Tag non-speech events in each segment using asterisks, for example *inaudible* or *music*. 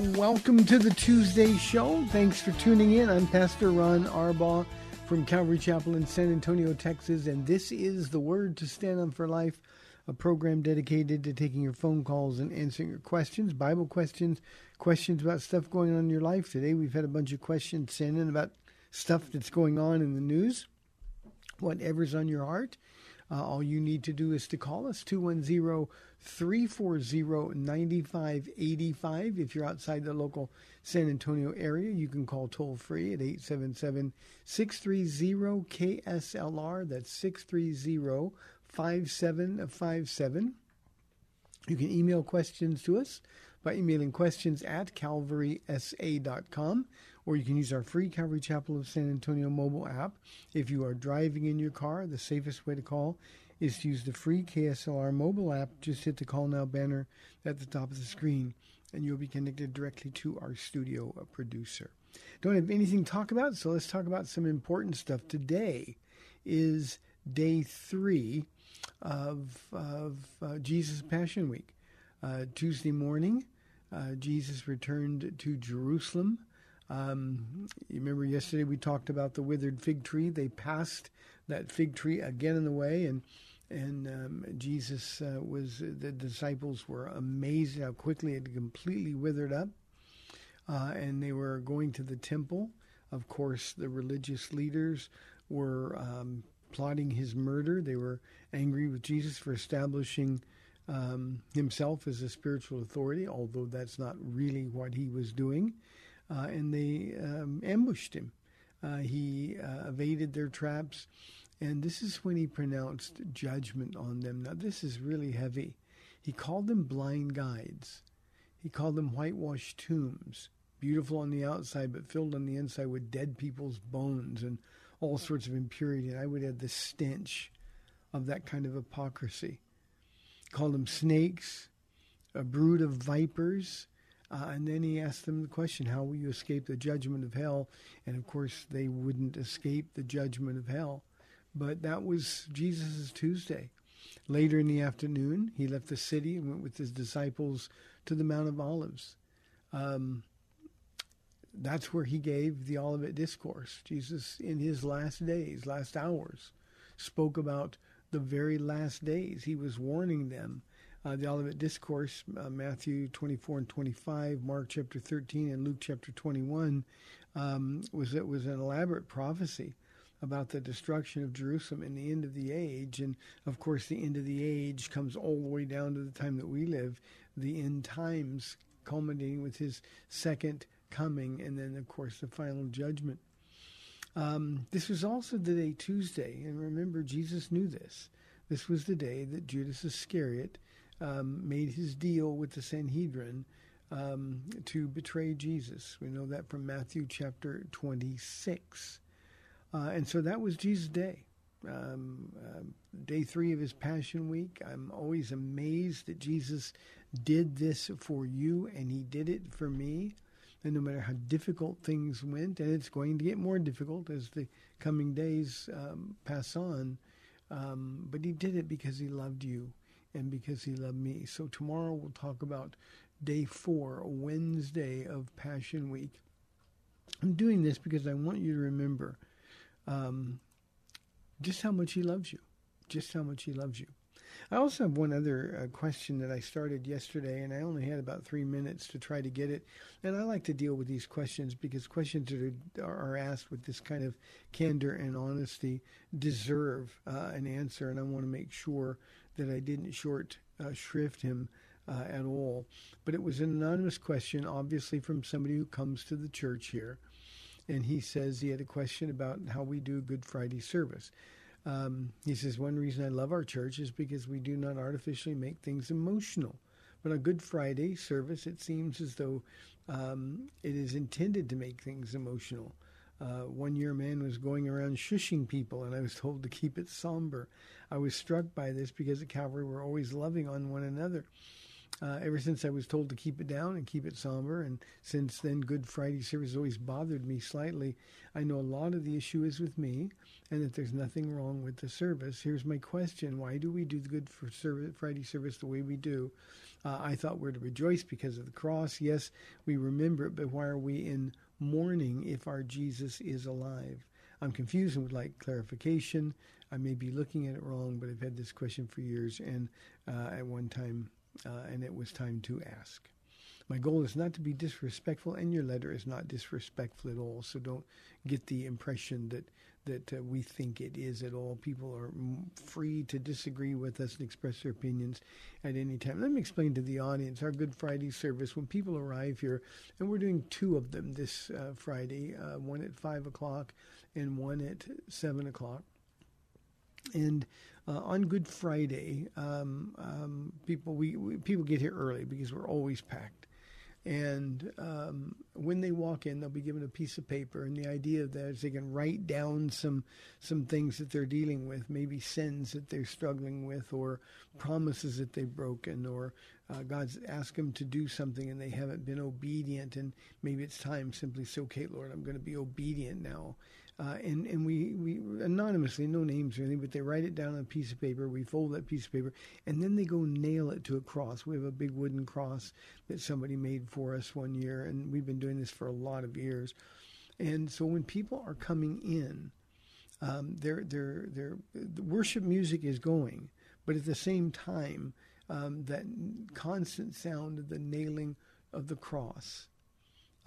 Welcome to the Tuesday show. Thanks for tuning in. I'm Pastor Ron Arbaugh from Calvary Chapel in San Antonio, Texas, and this is the Word to Stand on for Life, a program dedicated to taking your phone calls and answering your questions, Bible questions, questions about stuff going on in your life. Today we've had a bunch of questions sent in about stuff that's going on in the news, whatever's on your heart. Uh, all you need to do is to call us 210 340 9585. If you're outside the local San Antonio area, you can call toll free at 877 630 KSLR. That's 630 5757. You can email questions to us by emailing questions at calvarysa.com, or you can use our free Calvary Chapel of San Antonio mobile app. If you are driving in your car, the safest way to call is to use the free KSLR mobile app. Just hit the Call Now banner at the top of the screen, and you'll be connected directly to our studio producer. Don't have anything to talk about, so let's talk about some important stuff. Today is day three of, of uh, Jesus Passion Week. Uh, Tuesday morning, uh, Jesus returned to Jerusalem. Um, you remember yesterday we talked about the withered fig tree. They passed that fig tree again in the way, and and um, Jesus uh, was the disciples were amazed how quickly it completely withered up, uh, and they were going to the temple. Of course, the religious leaders were um, plotting his murder. They were angry with Jesus for establishing um, himself as a spiritual authority, although that's not really what he was doing. Uh, and they um, ambushed him. Uh, he uh, evaded their traps, and this is when he pronounced judgment on them. Now, this is really heavy. He called them blind guides, he called them whitewashed tombs, beautiful on the outside, but filled on the inside with dead people's bones and all sorts of impurity. And I would add the stench of that kind of hypocrisy called them snakes, a brood of vipers. Uh, and then he asked them the question, How will you escape the judgment of hell? And of course, they wouldn't escape the judgment of hell. But that was Jesus' Tuesday. Later in the afternoon, he left the city and went with his disciples to the Mount of Olives. Um, that's where he gave the Olivet Discourse. Jesus, in his last days, last hours, spoke about the very last days. He was warning them. Uh, the Olivet Discourse, uh, Matthew 24 and 25, Mark chapter 13, and Luke chapter 21, um, was it was an elaborate prophecy about the destruction of Jerusalem and the end of the age. And of course, the end of the age comes all the way down to the time that we live, the end times, culminating with his second coming, and then, of course, the final judgment. Um, this was also the day Tuesday, and remember, Jesus knew this. This was the day that Judas Iscariot um, made his deal with the Sanhedrin um, to betray Jesus. We know that from Matthew chapter 26. Uh, and so that was Jesus' day. um, uh, day three of his Passion Week. I'm always amazed that Jesus did this for you and he did it for me. And no matter how difficult things went, and it's going to get more difficult as the coming days um, pass on, um, but he did it because he loved you and because he loved me. So tomorrow we'll talk about day four, Wednesday of Passion Week. I'm doing this because I want you to remember um, just how much he loves you, just how much he loves you. I also have one other uh, question that I started yesterday, and I only had about three minutes to try to get it. And I like to deal with these questions because questions that are, are asked with this kind of candor and honesty deserve uh, an answer, and I want to make sure that I didn't short uh, shrift him uh, at all. But it was an anonymous question, obviously from somebody who comes to the church here. And he says he had a question about how we do Good Friday service. Um, he says, One reason I love our church is because we do not artificially make things emotional. But on Good Friday service, it seems as though um, it is intended to make things emotional. Uh, one year, a man was going around shushing people, and I was told to keep it somber. I was struck by this because at Calvary we're always loving on one another. Uh, ever since I was told to keep it down and keep it somber, and since then, Good Friday service always bothered me slightly. I know a lot of the issue is with me, and that there's nothing wrong with the service. Here's my question: Why do we do the Good service, Friday service the way we do? Uh, I thought we're to rejoice because of the cross. Yes, we remember it, but why are we in mourning if our Jesus is alive? I'm confused and would like clarification. I may be looking at it wrong, but I've had this question for years, and uh, at one time uh, and it was time to ask. My goal is not to be disrespectful, and your letter is not disrespectful at all. So don't get the impression that that uh, we think it is at all. People are free to disagree with us and express their opinions at any time. Let me explain to the audience our Good Friday service. When people arrive here, and we're doing two of them this uh, Friday, uh, one at five o'clock and one at seven o'clock. And uh, on Good Friday, um, um, people we, we, people get here early because we're always packed. And um, when they walk in, they'll be given a piece of paper, and the idea of that is they can write down some some things that they're dealing with, maybe sins that they're struggling with, or promises that they've broken, or uh, God's asked them to do something and they haven't been obedient, and maybe it's time simply say, "Okay, Lord, I'm going to be obedient now." Uh, and and we, we anonymously, no names or anything, but they write it down on a piece of paper. We fold that piece of paper, and then they go nail it to a cross. We have a big wooden cross that somebody made for us one year, and we've been doing this for a lot of years. And so when people are coming in, um, their their their the worship music is going, but at the same time, um, that constant sound of the nailing of the cross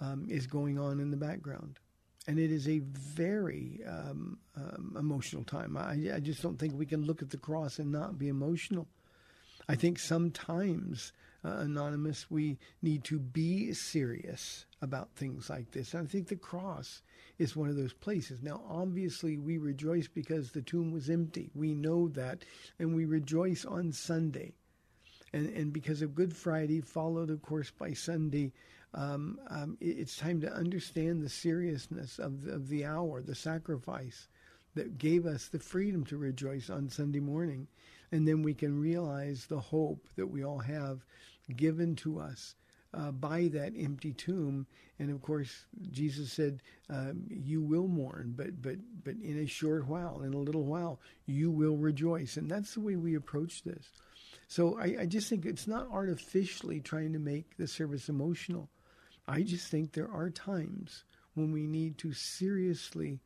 um, is going on in the background and it is a very um, um, emotional time. I, I, just don't think we can look at the cross and not be emotional. I think sometimes, uh, Anonymous, we need to be serious about things like this. And I think the cross is one of those places. Now, obviously, we rejoice because the tomb was empty. We know that. And we rejoice on Sunday. And, and because of Good Friday, followed, of course, by Sunday, um, um, it, it's time to understand the seriousness of the, of the hour, the sacrifice that gave us the freedom to rejoice on Sunday morning. And then we can realize the hope that we all have given to us uh, by that empty tomb. And of course, Jesus said, um, "You will mourn, but but but in a short while, in a little while, you will rejoice." And that's the way we approach this. So I, I just think it's not artificially trying to make the service emotional. I just think there are times when we need to seriously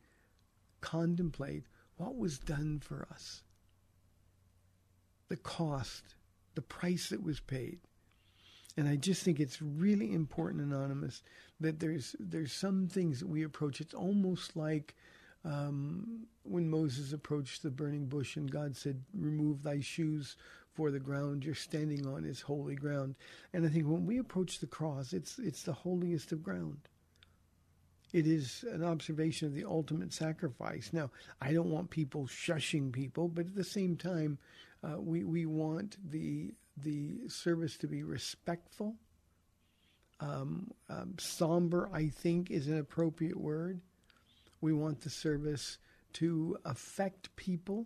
contemplate what was done for us, the cost, the price that was paid. And I just think it's really important, Anonymous, that there's there's some things that we approach. It's almost like um, when Moses approached the burning bush and God said, "Remove thy shoes, for the ground you're standing on is holy ground. And I think when we approach the cross, it's it's the holiest of ground. It is an observation of the ultimate sacrifice. Now, I don't want people shushing people, but at the same time, uh, we we want the the service to be respectful. Um, um, somber, I think, is an appropriate word. We want the service to affect people.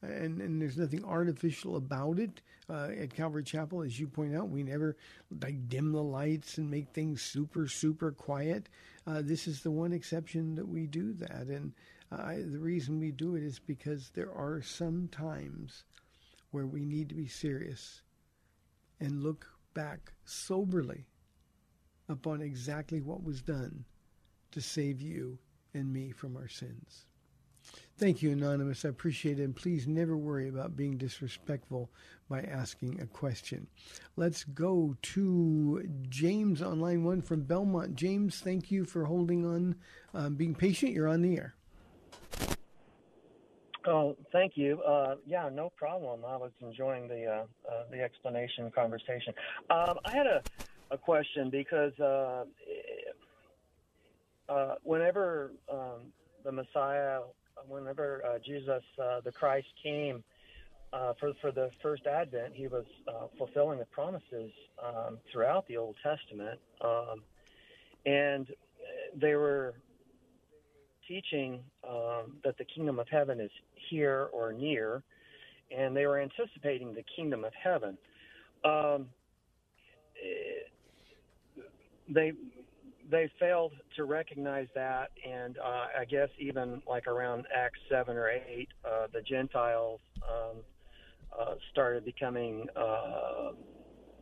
And, and there's nothing artificial about it. Uh, at Calvary Chapel, as you point out, we never like dim the lights and make things super, super quiet. Uh, this is the one exception that we do that. And uh, the reason we do it is because there are some times where we need to be serious and look back soberly upon exactly what was done to save you and me from our sins. Thank you, Anonymous. I appreciate it. And please never worry about being disrespectful by asking a question. Let's go to James on line one from Belmont. James, thank you for holding on, um, being patient. You're on the air. Oh, thank you. Uh, yeah, no problem. I was enjoying the uh, uh, the explanation conversation. Um, I had a, a question because uh, uh, whenever um, the Messiah, whenever uh, Jesus, the Christ, came for for the first Advent, he was fulfilling the promises um, throughout the Old Testament, um, and they were teaching um, that the kingdom of heaven is here or near, and they were anticipating the kingdom of heaven. Um, they they failed to recognize that, and uh, I guess even like around Acts seven or eight, uh, the Gentiles um, uh, started becoming uh,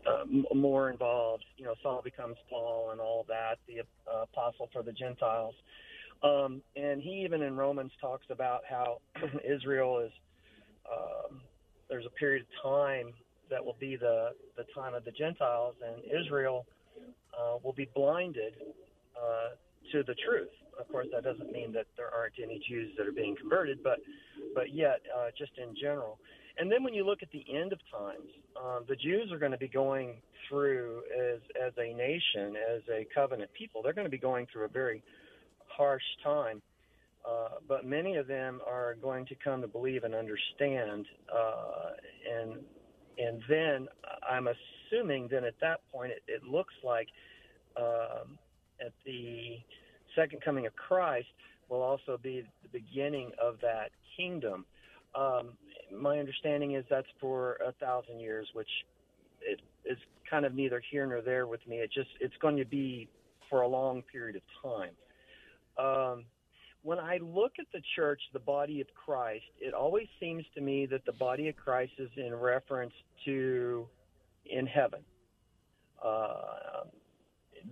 uh, more involved. You know, Saul becomes Paul, and all that, the uh, apostle for the Gentiles. Um, and he even in Romans talks about how *clears throat* Israel is um, there's a period of time that will be the the time of the Gentiles, and Israel uh, will be blinded uh, to the truth. Of course, that doesn't mean that there aren't any Jews that are being converted, but but yet, uh, just in general. And then when you look at the end of times, um, the Jews are going to be going through as as a nation, as a covenant people. They're going to be going through a very harsh time. Uh, but many of them are going to come to believe and understand, uh, and and then I'm assuming then at that point it, it looks like um, at the second coming of Christ will also be the beginning of that kingdom. Um, my understanding is that's for a thousand years, which it is kind of neither here nor there with me. It just it's going to be for a long period of time. Um, when I look at the church, the body of Christ, it always seems to me that the body of Christ is in reference to in heaven, uh,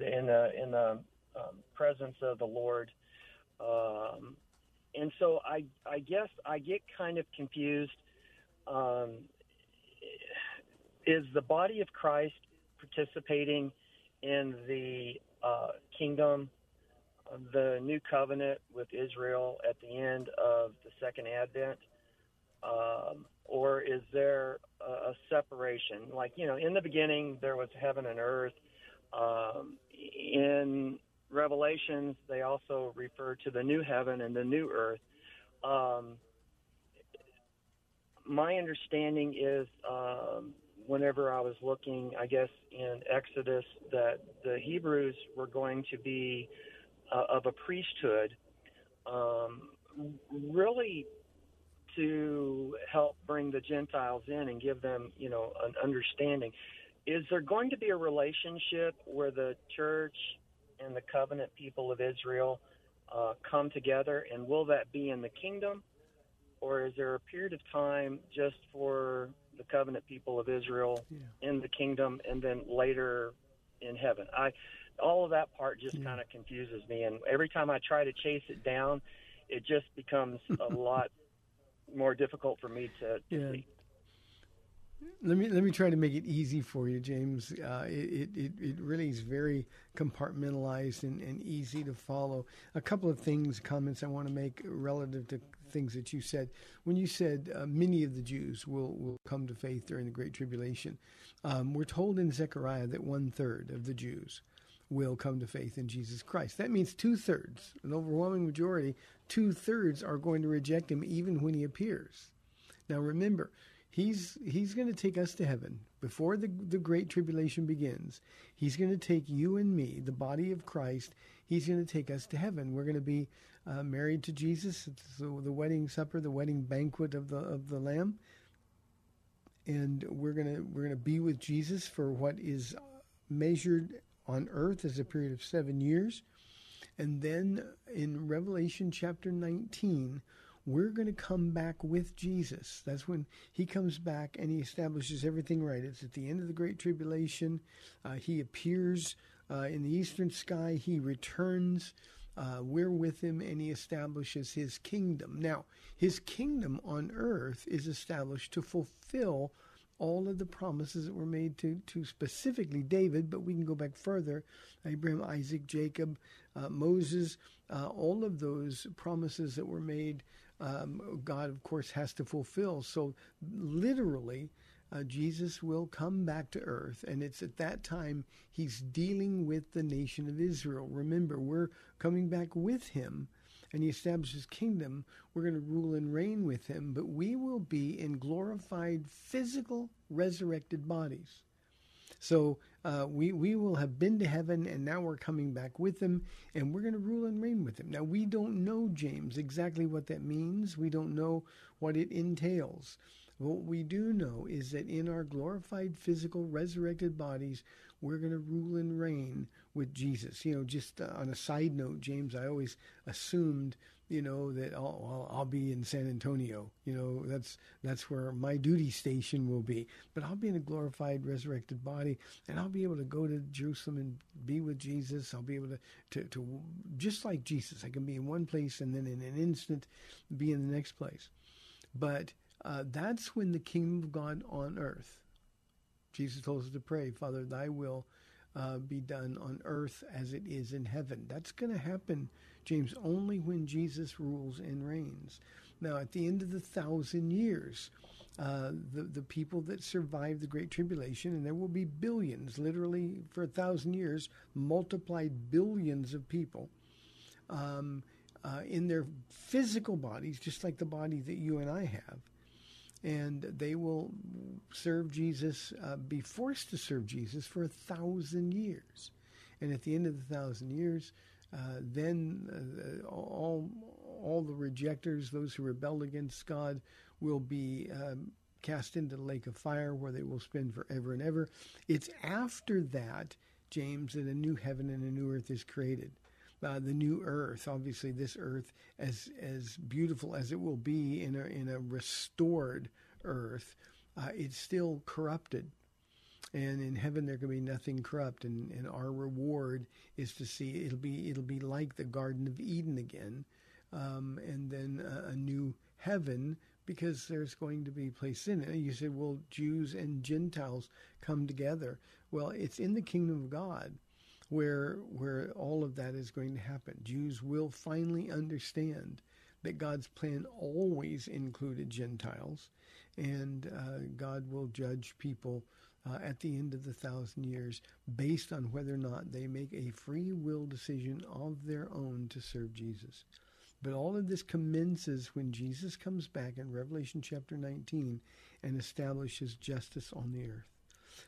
in the in the um, presence of the Lord. Um, and so I I guess I get kind of confused. Um, is the body of Christ participating in the uh, kingdom the new covenant with Israel at the end of the second advent? Um, or is there a, a, separation? Like, you know, in the beginning, there was heaven and earth. Um, in Revelations, they also refer to the new heaven and the new earth. Um, my understanding is um, whenever I was looking, I guess, in Exodus, that the Hebrews were going to be uh, of a priesthood, um, really to help bring the Gentiles in and give them, you know, an understanding. Is there going to be a relationship where the church and the covenant people of Israel uh, come together, and will that be in the kingdom, or is there a period of time just for the covenant people of Israel yeah. in the kingdom, and then later in heaven? I all of that part just kind of confuses me. And every time I try to chase it down, it just becomes a *laughs* lot more difficult for me to, to yeah. see. Let me let me try to make it easy for you, James. Uh, it, it it really is very compartmentalized and, and easy to follow. A couple of things, comments I want to make relative to things that you said. When you said uh, many of the Jews will will come to faith during the Great Tribulation, um, we're told in Zechariah that one third of the Jews will come to faith in Jesus Christ. That means two thirds, an overwhelming majority, two thirds are going to reject him even when he appears. Now remember, He's he's going to take us to heaven before the the great tribulation begins. He's going to take you and me, the body of Christ. He's going to take us to heaven. We're going to be uh, married to Jesus. It's the, the wedding supper, the wedding banquet of the of the Lamb, and we're gonna we're gonna be with Jesus for what is measured on earth as a period of seven years, and then in Revelation chapter nineteen we're going to come back with Jesus. That's when he comes back and he establishes everything right. It's at the end of the Great Tribulation. Uh, he appears uh, in the eastern sky. He returns. Uh, we're with him and he establishes his kingdom. Now, his kingdom on earth is established to fulfill all of the promises that were made to, to specifically David, but we can go back further Abraham, Isaac, Jacob, uh, Moses, uh, all of those promises that were made um, God, of course, has to fulfill. So, literally, uh, Jesus will come back to earth, and it's at that time he's dealing with the nation of Israel. Remember, we're coming back with him, and he establishes kingdom. We're going to rule and reign with him, but we will be in glorified, physical, resurrected bodies. So uh, we we will have been to heaven, and now we're coming back with him, and we're going to rule and reign with him. Now we don't know James exactly what that means. We don't know what it entails. What we do know is that in our glorified, physical, resurrected bodies, we're going to rule and reign with Jesus. You know, just uh, on a side note, James, I always assumed you know that I'll, I'll, be in San Antonio. You know that's that's where my duty station will be. But I'll be in a glorified, resurrected body, and I'll be able to go to Jerusalem and be with Jesus. I'll be able to to, to just like Jesus. I can be in one place and then in an instant be in the next place. But uh, that's when the kingdom of God on earth. Jesus told us to pray, Father, Thy will uh, be done on earth as it is in heaven. That's going to happen James, only when Jesus rules and reigns. Now, at the end of the thousand years, uh, the, the people that survive the Great Tribulation, and there will be billions, literally for a thousand years, multiplied billions of people um, uh, in their physical bodies, just like the body that you and I have. And they will serve Jesus, uh, be forced to serve Jesus for a thousand years. And at the end of the thousand years, uh, then uh, all all the rejectors, those who rebelled against God, will be um, cast into the lake of fire, where they will spend forever and ever. It's after that, James, that a new heaven and a new earth is created. Uh, the new earth, obviously, this earth, as as beautiful as it will be in a in a restored earth, uh, it's still corrupted. And in heaven there can be nothing corrupt. And, and our reward is to see it'll be it'll be like the garden of eden again um, and then a, a, new heaven because there's going to be place in it. You said well jews and gentiles come together. Well it's in the kingdom of god where where all of that is going to happen jews will finally understand that god's plan always included gentiles and uh, god will judge people uh, at the end of the thousand years based on whether or not they make a free will decision of their own to serve Jesus. But all of this commences when Jesus comes back in Revelation chapter 19 and establishes justice on the earth.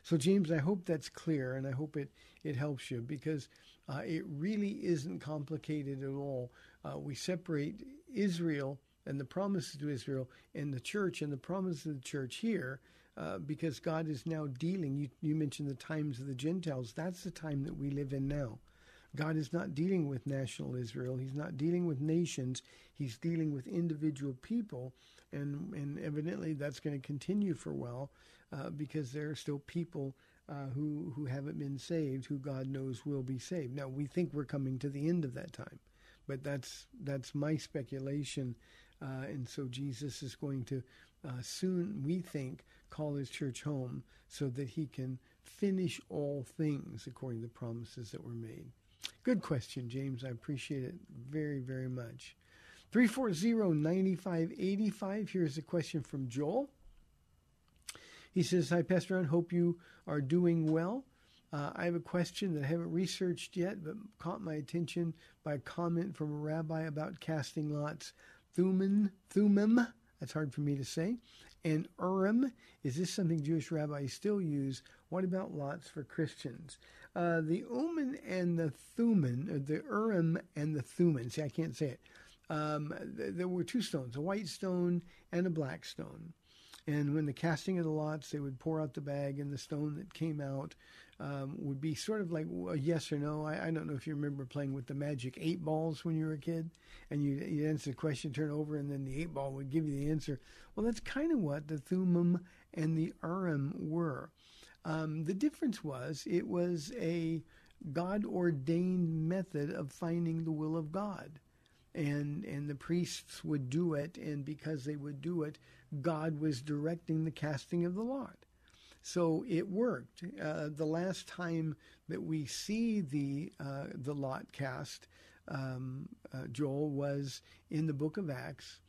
So, James, I hope that's clear and I hope it, it helps you because uh, it really isn't complicated at all. Uh, we separate Israel and the promises to Israel and the church and the promises of the church here uh, because God is now dealing. You, you mentioned the times of the Gentiles. That's the time that we live in now. God is not dealing with national Israel. He's not dealing with nations. He's dealing with individual people. And, and evidently that's going to continue for a while uh, because there are still people uh, who, who haven't been saved, who God knows will be saved. Now, we think we're coming to the end of that time, but that's, that's my speculation. Uh, and so Jesus is going to uh, soon, we think, call his church home so that he can finish all things according to the promises that were made. Good question, James. I appreciate it very, very much. 340-9585. Here's a question from Joel. He says, Hi, Pastor. Hope you are doing well. Uh, I have a question that I haven't researched yet, but caught my attention by a comment from a rabbi about casting lots. Thuman, Thumim, that's hard for me to say, And Urim, is this something Jewish rabbis still use? What about lots for Christians? Uh, the Urim and the Thummim, or the Urim and the Thummim, see, I can't say it. Um, th- there were two stones, a white stone and a black stone. And when the casting of the lots, they would pour out the bag, and the stone that came out um, would be sort of like a yes or no. I, I, don't know if you remember playing with the magic eight balls when you were a kid, and you you answer the question, turn over, and then the eight ball would give you the answer. Well, that's kind of what the Thummim and the Urim were. Um, the difference was it was a God ordained method of finding the will of God. And, and the priests would do it, and because they would do it, God was directing the casting of the lot. So it worked. Uh, the last time that we see the uh, the lot cast, um, uh, Joel was in the book of Acts,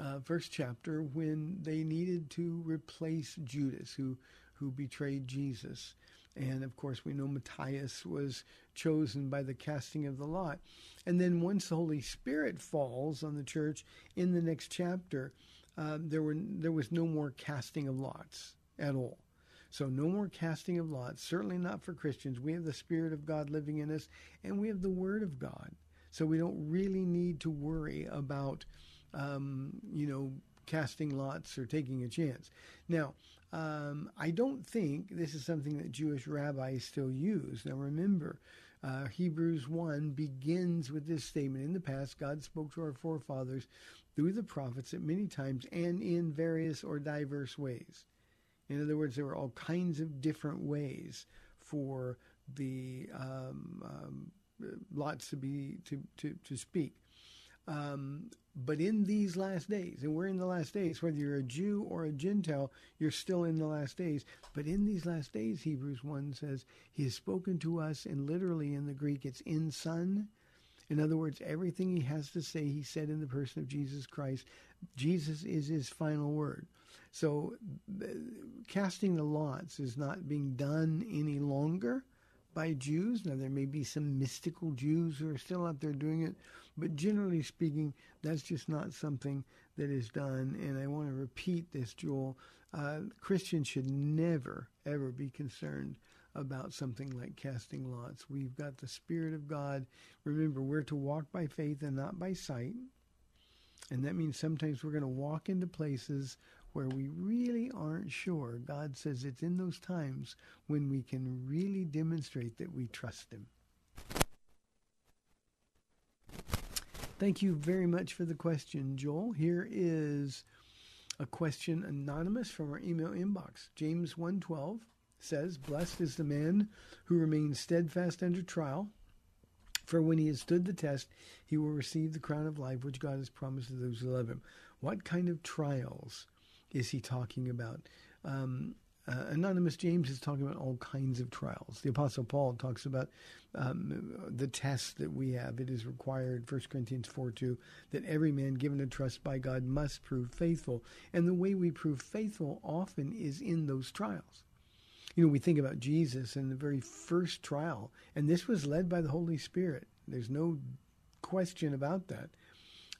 uh, first chapter, when they needed to replace Judas, who who betrayed Jesus. And of course, we know Matthias was chosen by the casting of the lot. And then once the Holy Spirit falls on the church in the next chapter, uh, there were there was no more casting of lots at all. So no more casting of lots. Certainly not for Christians. We have the Spirit of God living in us, and we have the Word of God. So we don't really need to worry about, um, you know, casting lots or taking a chance. Now, um, I don't think this is something that Jewish rabbis still use. Now, remember, uh, Hebrews 1 begins with this statement In the past, God spoke to our forefathers through the prophets at many times and in various or diverse ways. In other words, there were all kinds of different ways for the um, um, lots to be to to, to speak. Um, but in these last days, and we're in the last days, whether you're a Jew or a Gentile, you're still in the last days. But in these last days, Hebrews 1 says, He has spoken to us, and literally in the Greek, it's in Son. In other words, everything He has to say, He said in the person of Jesus Christ. Jesus is His final word. So uh, casting the lots is not being done any longer by Jews. Now, there may be some mystical Jews who are still out there doing it, but generally speaking, that's just not something that is done. And I want to repeat this, Joel. Uh, Christians should never, ever be concerned about something like casting lots. We've got the Spirit of God. Remember, we're to walk by faith and not by sight. And that means sometimes we're going to walk into places where we really aren't sure. God says it's in those times when we can really demonstrate that we trust Him. Thank you very much for the question, Joel. Here is a question anonymous from our email inbox. James 112 says, Blessed is the man who remains steadfast under trial, for when he has stood the test, he will receive the crown of life which God has promised to those who love him. What kind of trials is he talking about? Um, uh, Anonymous James is talking about all kinds of trials. The Apostle Paul talks about um, the test that we have. It is required, 1 Corinthians 4 2, that every man given a trust by God must prove faithful. And the way we prove faithful often is in those trials. You know, we think about Jesus and the very first trial, and this was led by the Holy Spirit. There's no question about that.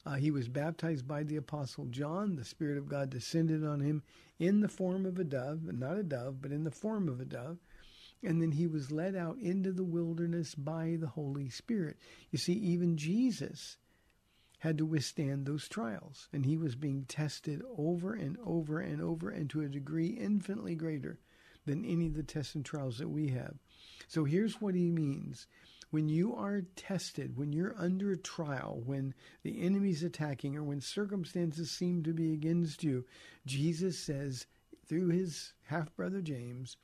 Uh, he was baptized by the Apostle John. The Spirit of God descended on him in the form of a dove, not a dove, but in the form of a dove. And then he was led out into the wilderness by the Holy Spirit. You see, even Jesus had to withstand those trials, and he was being tested over and over and over, and to a degree infinitely greater than any of the tests and trials that we have. So here's what he means when you are tested, when you're under trial, when the enemy's attacking, or when circumstances seem to be against you, Jesus says through his half brother James,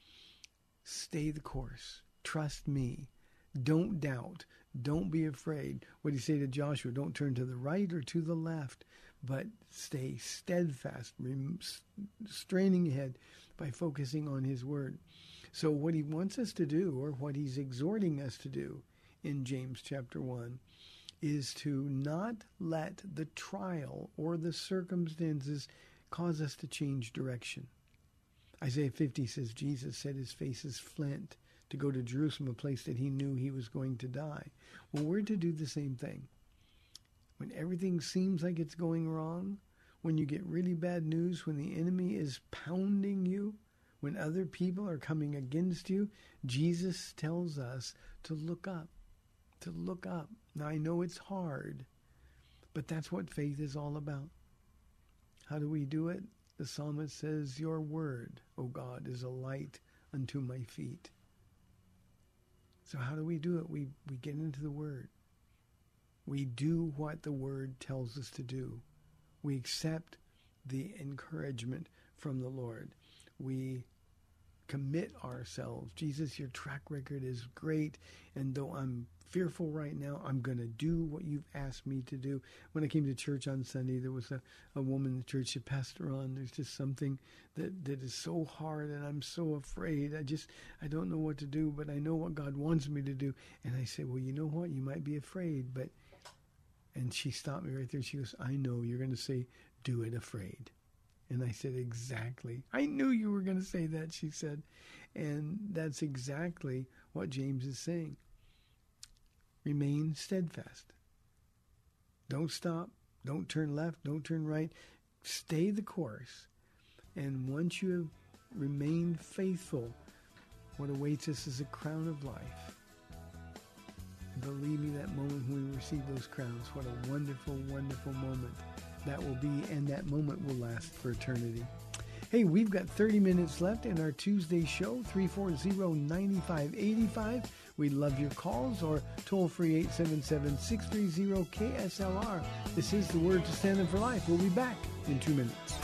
stay the course. Trust me. Don't doubt. Don't be afraid. What do you say to Joshua? Don't turn to the right or to the left, but stay steadfast, straining ahead by focusing on his word. So, what he wants us to do, or what he's exhorting us to do, in James chapter 1 is to not let the trial or the circumstances cause us to change direction. Isaiah 50 says Jesus set his face as flint to go to Jerusalem, a place that he knew he was going to die. Well, we're to do the same thing. When everything seems like it's going wrong, when you get really bad news, when the enemy is pounding you, when other people are coming against you, Jesus tells us to look up, to look up. Now, I know it's hard, but that's what faith is all about. How do we do it? The psalmist says, Your word, O God, is a light unto my feet. So how do we do it? We we get into the word. We do what the word tells us to do. We accept the encouragement from the Lord. We commit ourselves. Jesus, your track record is great, and though I'm fearful right now, I'm going to do what you've asked me to do. When I came to church on Sunday, there was a, a woman in the church that Pastor on. There's just something that, that is so hard, and I'm so afraid. I just, I don't know what to do, but I know what God wants me to do. And I said, well, you know what? You might be afraid, but, and she stopped me right there. She goes, I know you're going to say, do it afraid. And I said, Exactly. I knew you were going to say that, she said. And that's exactly what James is saying. Remain steadfast. Don't stop. Don't turn left. Don't turn right. Stay the course. And once you have remained faithful, what awaits us is a crown of life. Believe me, that moment when we receive those crowns, what a wonderful, wonderful moment that will be, and that moment will last for eternity. Hey, we've got 30 minutes left in our Tuesday show, 340-9585. We love your calls or toll free 877-630-KSLR. This is the Word to Stand Up for Life. We'll be back in two minutes.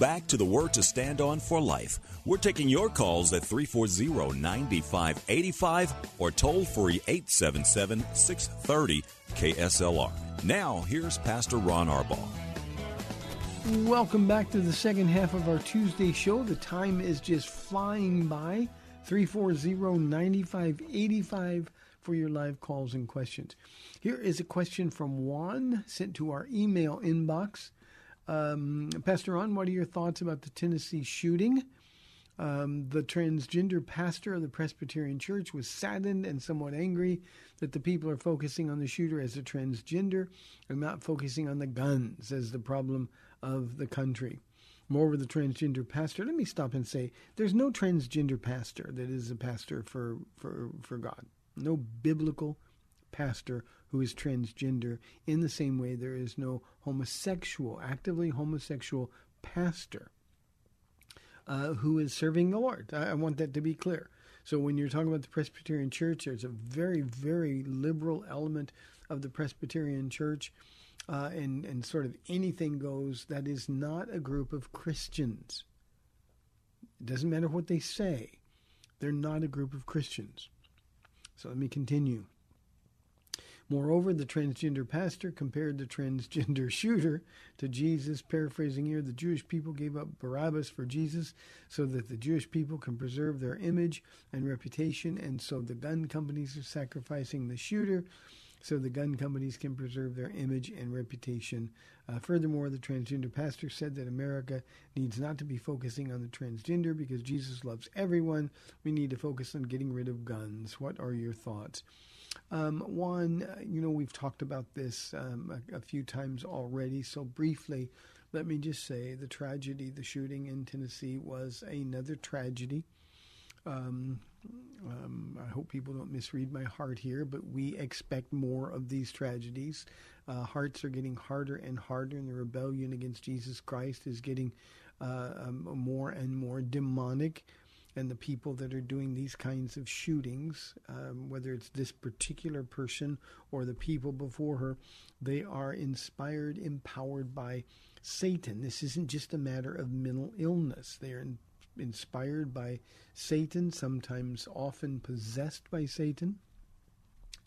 Back to the Word to Stand On for Life. We're taking your calls at 340 9585 or toll free 877 630 KSLR. Now, here's Pastor Ron Arbaugh. Welcome back to the second half of our Tuesday show. The time is just flying by. 340-9585 for your live calls and questions. Here is a question from Juan sent to our email inbox. Um, Pastor Ron, what are your thoughts about the Tennessee shooting? Um, the transgender pastor of the Presbyterian Church was saddened and somewhat angry that the people are focusing on the shooter as a transgender and not focusing on the guns as the problem of the country. More Moreover, the transgender pastor, let me stop and say there's no transgender pastor that is a pastor for, for, for God. No biblical pastor who is transgender in the same way there is no homosexual, actively homosexual pastor uh, who is serving the Lord. I, I want that to be clear. So when you're talking about the Presbyterian Church, there's a very, very liberal element of the Presbyterian Church, uh, and and sort of anything goes. That is not a group of Christians. It doesn't matter what they say; they're not a group of Christians. So let me continue. Moreover, the transgender pastor compared the transgender *laughs* shooter to Jesus, paraphrasing here the Jewish people gave up Barabbas for Jesus so that the Jewish people can preserve their image and reputation, and so the gun companies are sacrificing the shooter so the gun companies can preserve their image and reputation. Uh, furthermore, the transgender pastor said that America needs not to be focusing on the transgender because Jesus loves everyone. We need to focus on getting rid of guns. What are your thoughts? Um, Juan, uh, you know, we've talked about this um, a, a few times already, so briefly, let me just say the tragedy, the shooting in Tennessee was another tragedy. Um, um, I hope people don't misread my heart here, but we expect more of these tragedies. Uh, hearts are getting harder and harder, and the rebellion against Jesus Christ is getting uh, um, more and more demonic. And the people that are doing these kinds of shootings, um, whether it's this particular person or the people before her, they are inspired, empowered by Satan. This isn't just a matter of mental illness. They are in, inspired by Satan, sometimes often possessed by Satan.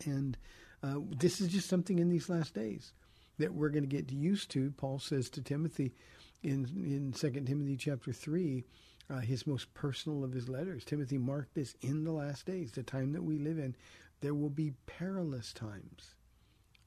And uh, this is just something in these last days that we're going to get used to. Paul says to Timothy in in Second Timothy chapter three, uh, his most personal of his letters. Timothy, marked this in the last days, the time that we live in, there will be perilous times.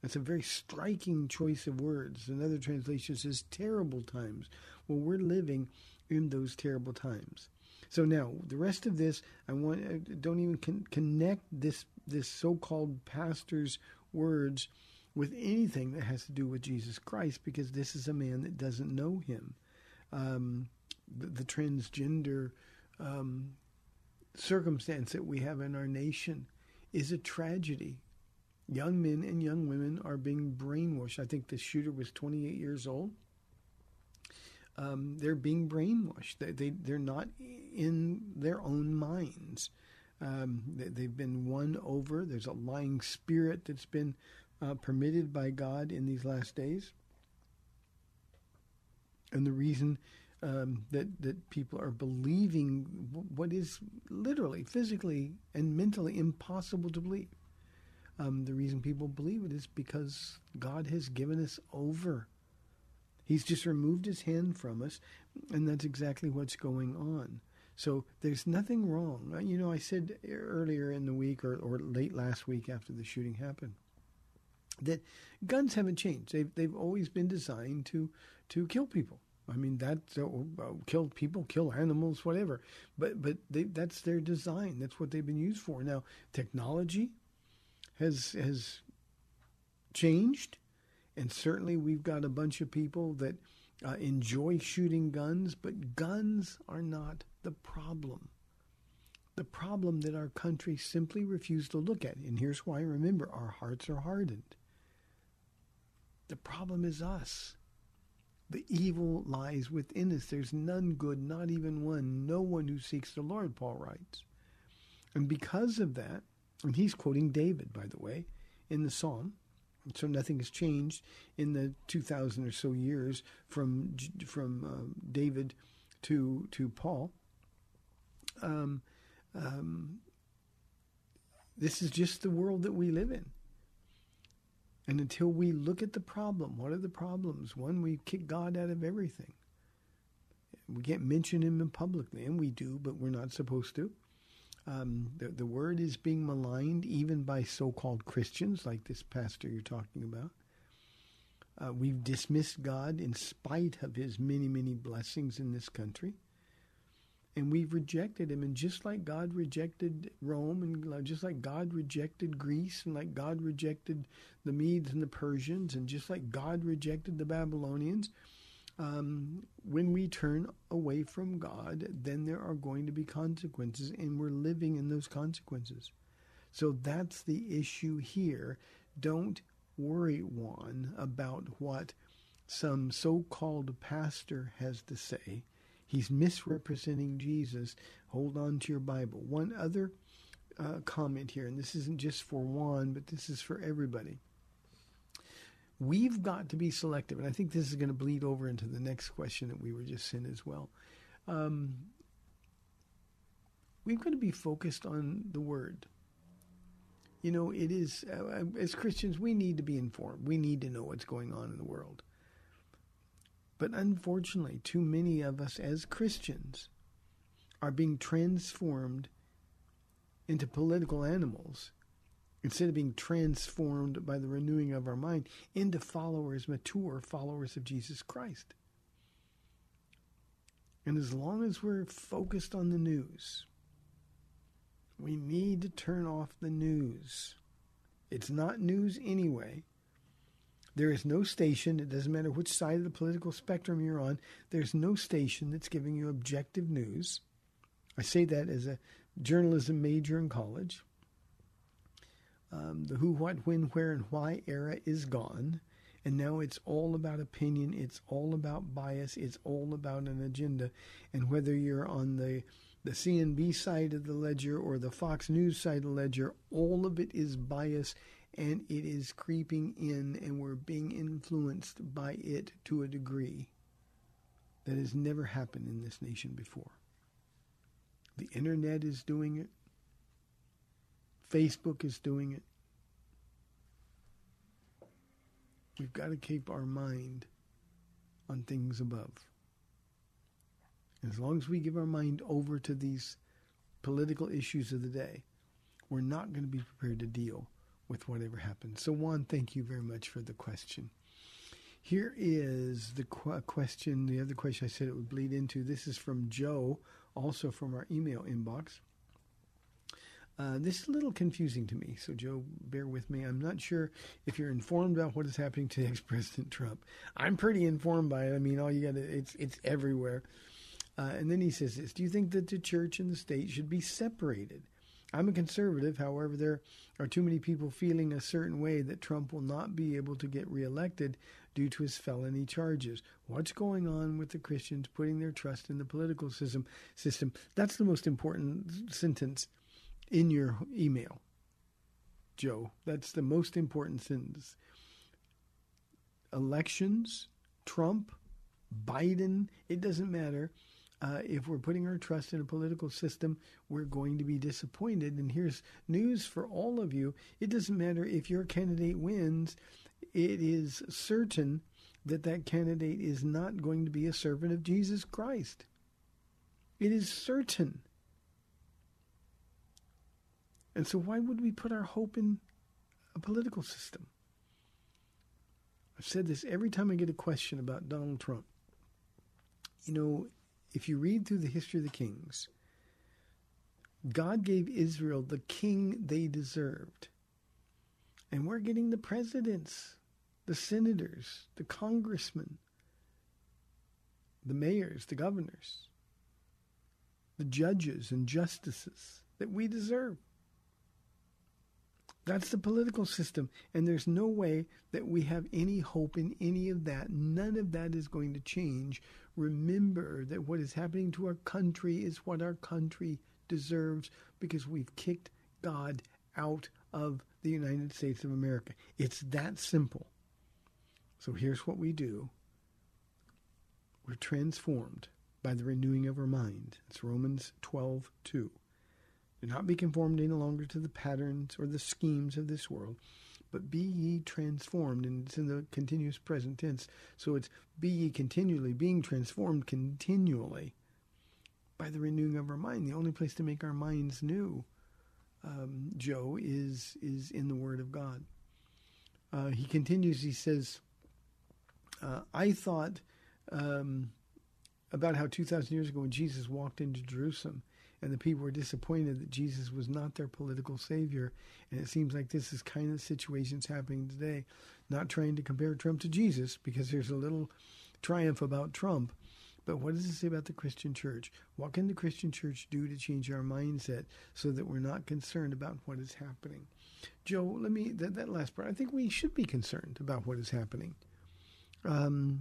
That's a very striking choice of words. Another translation says terrible times. Well, we're living in those terrible times. So now the rest of this, I want uh, don't even con- connect this this so-called pastor's words with anything that has to do with Jesus Christ, because this is a man that doesn't know him. Um, the, transgender um, circumstance that we have in our nation is a tragedy. Young men and young women are being brainwashed. I think the shooter was 28 years old um, they're being brainwashed. They, they they're not in their own minds. Um, they, have been won over. There's a lying spirit that's been uh, permitted by God in these last days, and the reason um, that that people are believing what is literally, physically, and mentally impossible to believe. Um, the reason people believe it is because God has given us over He's just removed his hand from us, and that's exactly what's going on. So there's nothing wrong. Uh, you know, I said earlier in the week or, or late last week after the shooting happened that guns haven't changed. They've they've always been designed to to kill people. I mean, that uh, people, kill animals, whatever. But but they, that's their design. That's what they've been used for. Now technology has has changed. And certainly we've got a bunch of people that uh, enjoy shooting guns, but guns are not the problem. The problem that our country simply refused to look at. And here's why remember, our hearts are hardened. The problem is us. The evil lies within us. There's none good, not even one, no one who seeks the Lord, Paul writes. And because of that, and he's quoting David, by the way, in the psalm, so nothing has changed in the 2,000 or so years from from uh, David to to Paul. Um, um, this is just the world that we live in. And until we look at the problem, what are the problems? One, we kick God out of everything. We can't mention him publicly, and we do, but we're not supposed to. Um, the, the word is being maligned even by so called Christians, like this pastor you're talking about. Uh, we've dismissed God in spite of his many, many blessings in this country. And we've rejected him. And just like God rejected Rome, and just like God rejected Greece, and like God rejected the Medes and the Persians, and just like God rejected the Babylonians, um, when we turn away from God, then there are going to be consequences, and we're living in those consequences. So that's the issue here. Don't worry, Juan, about what some so called pastor has to say. He's misrepresenting Jesus. Hold on to your Bible. One other uh, comment here, and this isn't just for Juan, but this is for everybody. We've got to be selective, and I think this is going to bleed over into the next question that we were just in as well. Um, we've got to be focused on the Word. You know, it is, uh, as Christians, we need to be informed. We need to know what's going on in the world. But unfortunately, too many of us as Christians are being transformed into political animals instead of being transformed by the renewing of our mind into followers, mature followers of Jesus Christ. And as long as we're focused on the news, we need to turn off the news. It's not news anyway. There is no station, it doesn't matter which side of the political spectrum you're on, there's no station that's giving you objective news. I say that as a journalism major in college. Um, the who, what, when, where, and why era is gone. And now it's all about opinion. It's all about bias. It's all about an agenda. And whether you're on the the CNN side of the ledger or the Fox News side of the ledger, all of it is bias and it is creeping in, and we're being influenced by it to a degree that has never happened in this nation before. The internet is doing it. Facebook is doing it. We've got to keep our mind on things above. As long as we give our mind over to these political issues of the day, we're not going to be prepared to deal with whatever happens. So, Juan, thank you very much for the question. Here is the qu- question, the other question I said it would bleed into. This is from Joe, also from our email inbox. Uh, this is a little confusing to me, so Joe, bear with me. I'm not sure if you're informed about what is happening to *laughs* ex-President Trump. I'm pretty informed by it. I mean, all you got to it's it's everywhere. Uh, and then he says this: Do you think that the church and the state should be separated? I'm a conservative. However, there are too many people feeling a certain way that Trump will not be able to get reelected due to his felony charges. What's going on with the Christians putting their trust in the political system? System. That's the most important sentence in your email, Joe. That's the most important sentence. Elections, Trump, Biden, it doesn't matter. Uh, if we're putting our trust in a political system, we're going to be disappointed. And here's news for all of you it doesn't matter if your candidate wins, it is certain that that candidate is not going to be a servant of Jesus Christ. It is certain. And so, why would we put our hope in a political system? I've said this every time I get a question about Donald Trump. You know, if you read through the history of the kings, God gave Israel the king they deserved. And we're getting the presidents, the senators, the congressmen, the mayors, the governors, the judges and justices that we deserve. That's the political system. And there's no way that we have any hope in any of that. None of that is going to change. Remember that what is happening to our country is what our country deserves because we've kicked God out of the United States of America. It's that simple. So here's what we do we're transformed by the renewing of our mind. It's Romans 12 2. Do not be conformed any longer to the patterns or the schemes of this world, but be ye transformed. And it's in the continuous present tense. So it's be ye continually, being transformed continually by the renewing of our mind. The only place to make our minds new, um, Joe, is is in the Word of God. Uh, he continues. He says, uh, "I thought um, about how two thousand years ago when Jesus walked into Jerusalem." And the people were disappointed that Jesus was not their political savior. And it seems like this is kind of situations happening today. Not trying to compare Trump to Jesus because there's a little triumph about Trump. But what does it say about the Christian church? What can the Christian church do to change our mindset so that we're not concerned about what is happening? Joe, let me that, that last part. I think we should be concerned about what is happening. Um,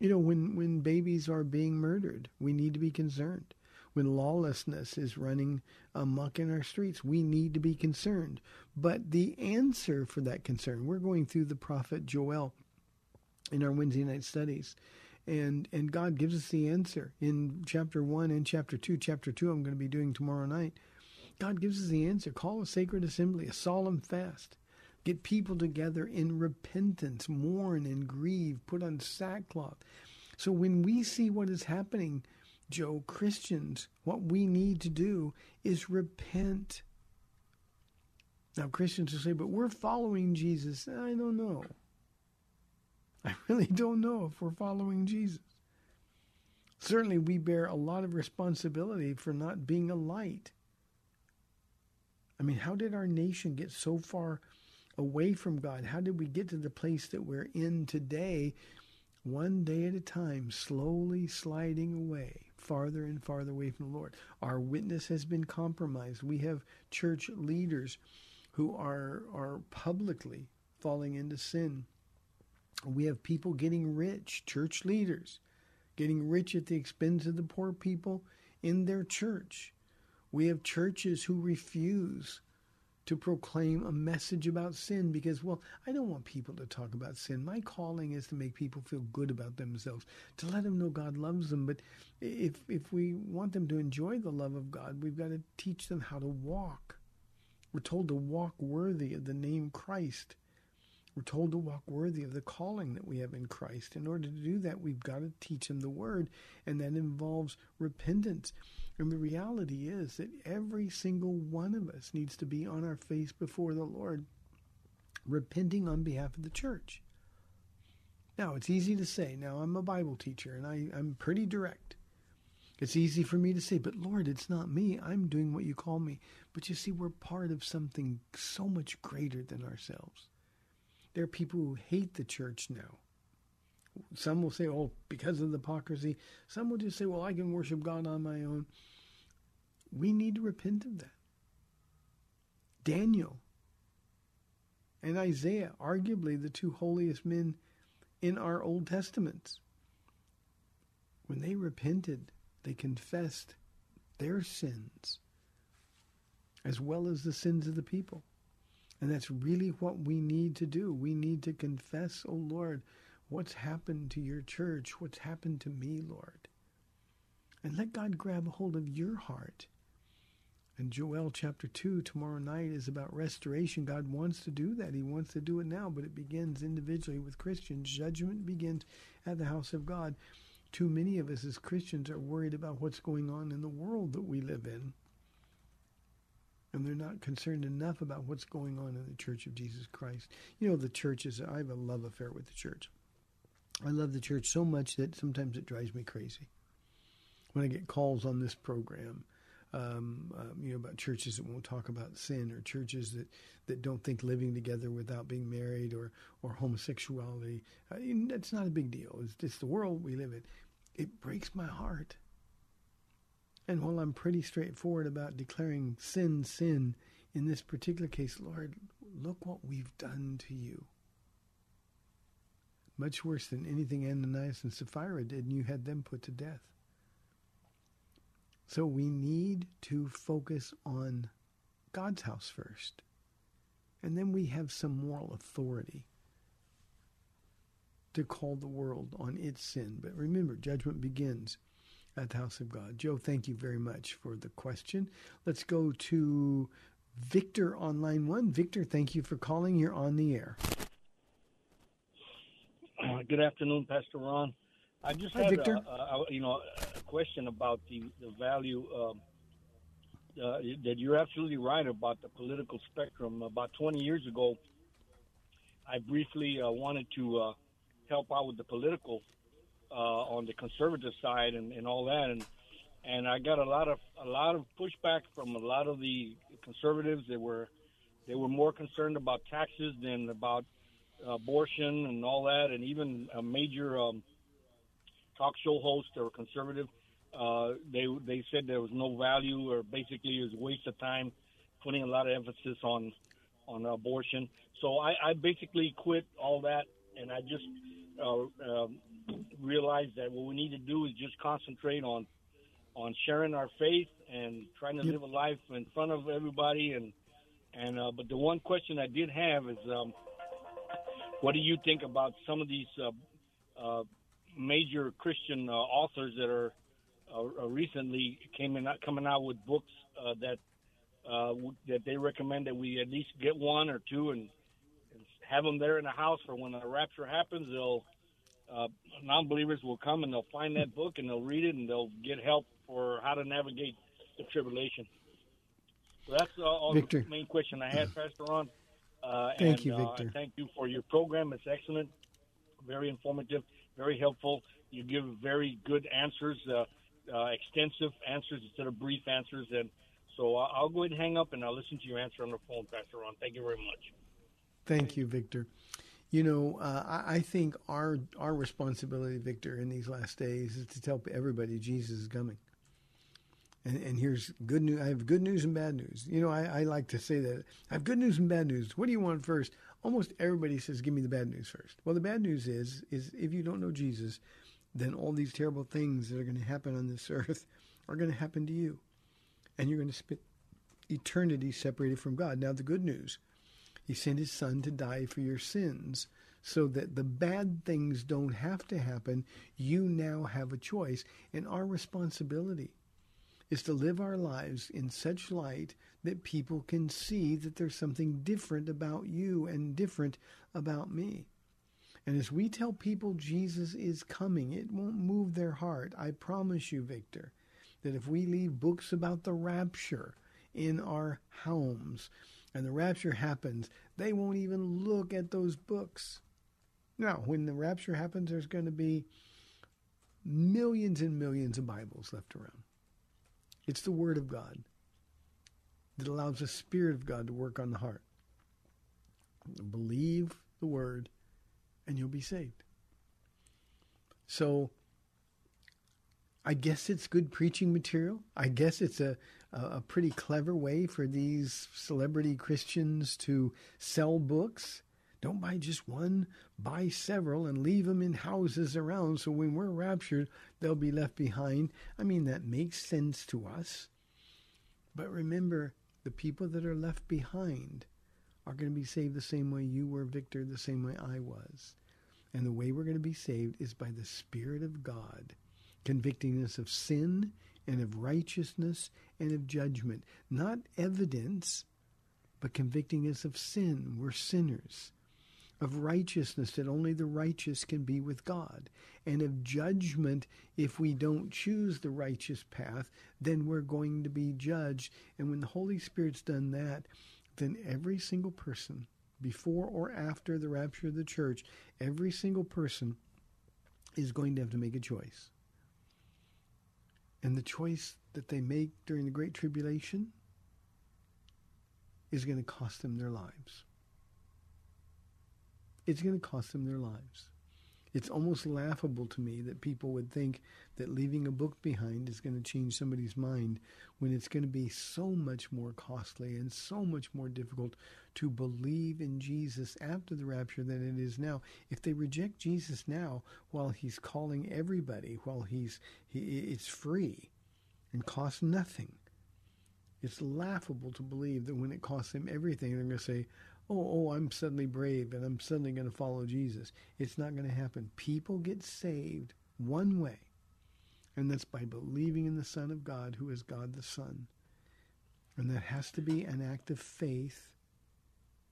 you know, when when babies are being murdered, we need to be concerned when lawlessness is running amok in our streets, we need to be concerned. But the answer for that concern, we're going through the prophet Joel in our Wednesday night studies. And and God gives us the answer in chapter one and chapter two. Chapter two I'm going to be doing tomorrow night. God gives us the answer. Call a sacred assembly, a solemn fast. Get people together in repentance, mourn and grieve, put on sackcloth. So when we see what is happening Joe, Christians, what we need to do is repent. Now, Christians will say, but we're following Jesus. I don't know. I really don't know if we're following Jesus. Certainly, we bear a lot of responsibility for not being a light. I mean, how did our nation get so far away from God? How did we get to the place that we're in today, one day at a time, slowly sliding away? Farther and farther away from the Lord. Our witness has been compromised. We have church leaders who are are publicly falling into sin. We have people getting rich, church leaders getting rich at the expense of the poor people in their church. We have churches who refuse to proclaim a message about sin because, well, I don't want people to talk about sin. My calling is to make people feel good about themselves, to let them know God loves them. But if if we want them to enjoy the love of God, we've got to teach them how to walk. We're told to walk worthy of the name Christ. We're told to walk worthy of the calling that we have in Christ. In order to do that, we've got to teach Him the word, and that involves repentance. And the reality is that every single one of us needs to be on our face before the Lord, repenting on behalf of the church. Now, it's easy to say. Now, I'm a Bible teacher and I, I'm pretty direct. It's easy for me to say, but Lord, it's not me. I'm doing what you call me. But you see, we're part of something so much greater than ourselves. There are people who hate the church now. Some will say, oh, because of the hypocrisy. Some will just say, well, I can worship God on my own. We need to repent of that. Daniel and Isaiah, arguably the two holiest men in our Old Testaments, when they repented, they confessed their sins as well as the sins of the people. And that's really what we need to do. We need to confess, oh Lord, what's happened to your church, what's happened to me, Lord. And let God grab hold of your heart. And Joel chapter 2 tomorrow night is about restoration. God wants to do that. He wants to do it now, but it begins individually with Christians. Judgment begins at the house of God. Too many of us as Christians are worried about what's going on in the world that we live in. And they're not concerned enough about what's going on in the Church of Jesus Christ. You know, the church is, I have a love affair with the church. I love the church so much that sometimes it drives me crazy. When I get calls on this program, um, um, you know, about churches that won't talk about sin, or churches that, that don't think living together without being married, or or homosexuality. Uh, that's not a big deal. It's just the world we live in. It breaks my heart. And while I'm pretty straightforward about declaring sin sin, in this particular case, Lord, look what we've done to you. Much worse than anything Ananias and Sapphira did, and you had them put to death. So we need to focus on God's house first. And then we have some moral authority to call the world on its sin. But remember, judgment begins at the house of God. Joe, thank you very much for the question. Let's go to Victor on line one. Victor, thank you for calling. You're on the air. Uh, good afternoon, Pastor Ron. I just Hi, had Victor. A, a, you know a question about the the value um, uh, that you're absolutely right about the political spectrum. About 20 years ago, I briefly uh, wanted to uh, help out with the political uh, on the conservative side and, and all that, and and I got a lot of a lot of pushback from a lot of the conservatives. They were they were more concerned about taxes than about abortion and all that, and even a major um, talk show host or conservative. Uh, they they said there was no value, or basically it was a waste of time, putting a lot of emphasis on on abortion. So I, I basically quit all that, and I just uh, um, realized that what we need to do is just concentrate on on sharing our faith and trying to Yep. live a life in front of everybody. And and uh, but the one question I did have is, um, what do you think about some of these uh, uh, major Christian uh, authors that are uh, uh, recently came in, coming out with books uh, that uh, w- that they recommend that we at least get one or two and have them there in the house for when the rapture happens. They'll uh, non-believers will come and they'll find that book and they'll read it and they'll get help for how to navigate the tribulation. So that's uh, all Victor. the main question I had, Pastor Ron. Uh, Thank and, you, uh, Victor. thank you for your program. It's excellent, very informative, very helpful. You give very good answers, uh, uh, extensive answers instead of brief answers. And so uh, I'll go ahead and hang up and I'll listen to your answer on the phone, Pastor Ron. Thank you very much. Thank you, Victor. You know, uh, I, I think our our responsibility, Victor, in these last days is to tell everybody Jesus is coming. And, and here's good news. I have good news and bad news. You know, I, I like to say that I have good news and bad news. What do you want first? Almost everybody says, "Give me the bad news first. Well, the bad news is, is if you don't know Jesus, then all these terrible things that are going to happen on this *laughs* earth are going to happen to you, and you're going to spend eternity separated from God. Now, the good news he sent his son to die for your sins so that the bad things don't have to happen. You now have a choice. And our responsibility is to live our lives in such light that people can see that there's something different about you and different about me. And as we tell people Jesus is coming, it won't move their heart. I promise you, Victor, that if we leave books about the rapture in our homes and the rapture happens, they won't even look at those books. Now, when the rapture happens, there's going to be millions and millions of Bibles left around. It's the Word of God that allows the Spirit of God to work on the heart. Believe the Word, and you'll be saved. So, I guess it's good preaching material. I guess it's a, a, pretty clever way for these celebrity Christians to sell books. Don't buy just one, buy several and leave them in houses around so when we're raptured, they'll be left behind. I mean, that makes sense to us. But remember, the people that are left behind are going to be saved the same way you were, Victor, the same way I was. And the way we're going to be saved is by the Spirit of God convicting us of sin and of righteousness and of judgment. Not evidence, but convicting us of sin. We're sinners. Of righteousness, that only the righteous can be with God. And of judgment, if we don't choose the righteous path, then we're going to be judged. And when the Holy Spirit's done that, then every single person, before or after the rapture of the church, every single person is going to have to make a choice. And the choice that they make during the Great Tribulation is going to cost them their lives. It's going to cost them their lives. It's almost laughable to me that people would think that leaving a book behind is going to change somebody's mind when it's going to be so much more costly and so much more difficult to believe in Jesus after the rapture than it is now. If they reject Jesus now while he's calling everybody, while he's he, it's free and costs nothing. It's laughable to believe that when it costs them everything, they're going to say, oh, oh, I'm suddenly brave and I'm suddenly going to follow Jesus. It's not going to happen. People get saved one way, and that's by believing in the Son of God, who is God the Son. And that has to be an act of faith.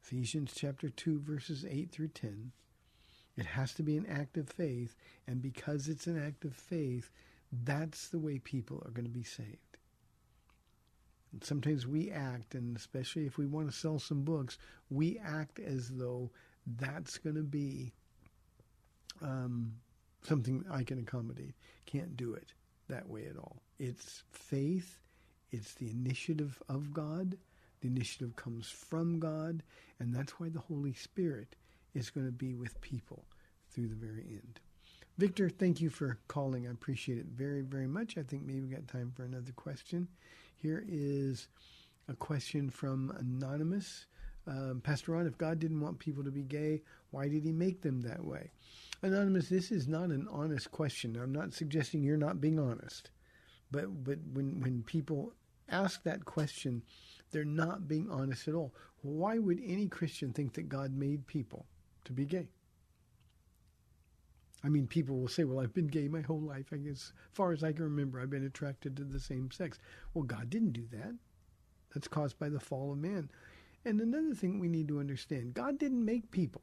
Ephesians chapter 2, verses 8 through 10. It has to be an act of faith, and because it's an act of faith, that's the way people are going to be saved. Sometimes we act, and especially if we want to sell some books, we act as though that's going to be um, something I can accommodate. Can't do it that way at all. It's faith, it's the initiative of God. The initiative comes from God, and that's why the Holy Spirit is going to be with people through the very end. Victor, thank you for calling. I appreciate it very, very much. I think maybe we got time for another question. Here is a question from Anonymous. Um, Pastor Ron, if God didn't want people to be gay, why did he make them that way? Anonymous, this is not an honest question. I'm not suggesting you're not being honest. But, but when, when people ask that question, they're not being honest at all. Why would any Christian think that God made people to be gay? I mean, people will say, well, I've been gay my whole life. I guess, as far as I can remember, I've been attracted to the same sex. Well, God didn't do that. That's caused by the fall of man. And another thing we need to understand God didn't make people,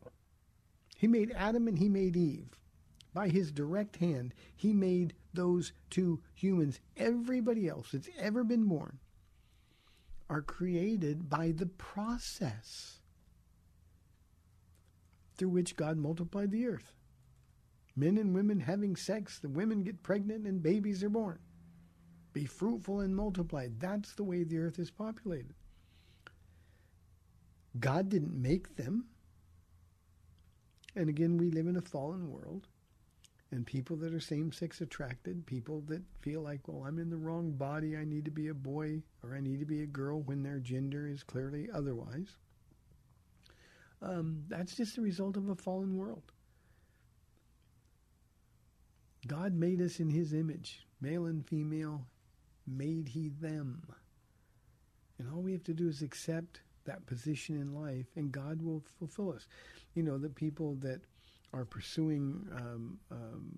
He made Adam and He made Eve. By His direct hand, He made those two humans. Everybody else that's ever been born are created by the process through which God multiplied the earth men and women having sex, the women get pregnant and babies are born. Be fruitful and multiply. That's the way the earth is populated. God didn't make them. And again, we live in a fallen world. And people that are same sex attracted, people that feel like, well, I'm in the wrong body, I need to be a boy or I need to be a girl when their gender is clearly otherwise. Um, that's just the result of a fallen world. God made us in his image, male and female, made he them. And all we have to do is accept that position in life, and God will fulfill us. You know, the people that are pursuing um, um,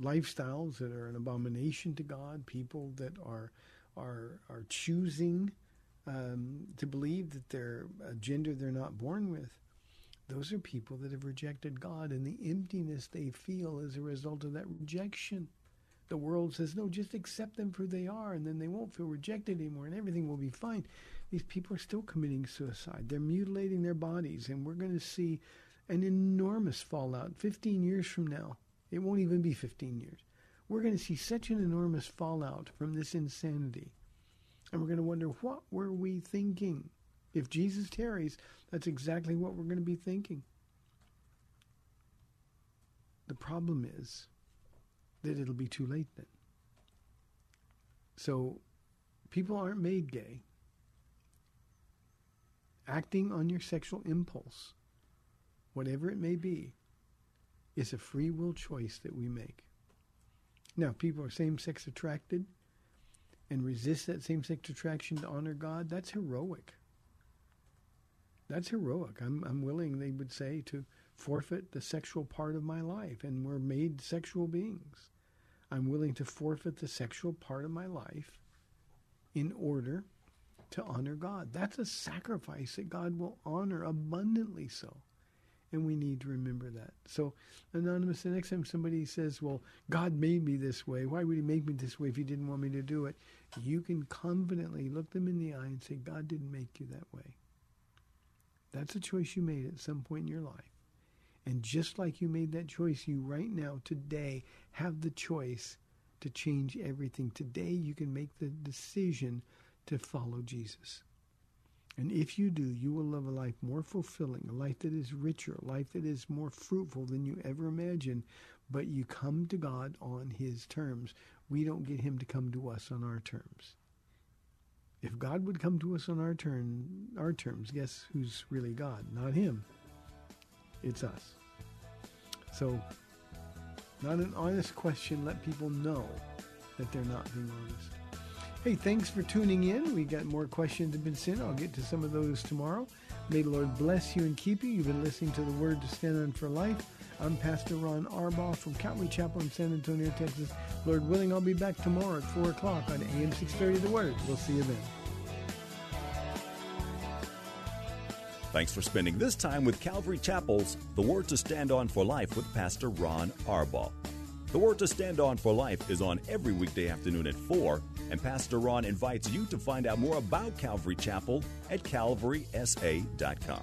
lifestyles that are an abomination to God, people that are are are choosing um, to believe that they're a gender they're not born with. Those are people that have rejected God and the emptiness they feel as a result of that rejection. The world says, no, just accept them for they are, and then they won't feel rejected anymore, and everything will be fine. These people are still committing suicide. They're mutilating their bodies, and we're going to see an enormous fallout. 15 years from now, it won't even be 15 years. We're going to see such an enormous fallout from this insanity. And we're going to wonder, what were we thinking? If Jesus tarries, that's exactly what we're going to be thinking. The problem is that it'll be too late then. So people aren't made gay. Acting on your sexual impulse, whatever it may be, is a free will choice that we make. Now, people are same sex attracted and resist that same sex attraction to honor God. That's heroic. That's heroic. I'm, I'm willing, they would say, to forfeit the sexual part of my life, and we're made sexual beings. I'm willing to forfeit the sexual part of my life in order to honor God. That's a sacrifice that God will honor abundantly so. And we need to remember that. So, Anonymous, the next time somebody says, Well, God made me this way, why would He make me this way if He didn't want me to do it? You can confidently look them in the eye and say, God didn't make you that way. That's a choice you made at some point in your life. And just like you made that choice, you right now, today, have the choice to change everything. Today, you can make the decision to follow Jesus. And if you do, you will live a life more fulfilling, a life that is richer, a life that is more fruitful than you ever imagined. But you come to God on His terms. We don't get Him to come to us on our terms. If God would come to us on our turn, our terms, guess who's really God? Not Him. It's us. So, not an honest question. Let people know that they're not being honest. Hey, thanks for tuning in. We got more questions have been sent. I'll get to some of those tomorrow. May the Lord bless you and keep you. You've been listening to the Word to Stand on for Life. I'm Pastor Ron Arbaugh from Calvary Chapel in San Antonio, Texas. Lord willing, I'll be back tomorrow at 4 o'clock on AM 630 The Word. We'll see you then. Thanks for spending this time with Calvary Chapel's The Word to Stand On for Life with Pastor Ron Arbaugh. The Word to Stand On for Life is on every weekday afternoon at 4, and Pastor Ron invites you to find out more about Calvary Chapel at calvarysa.com.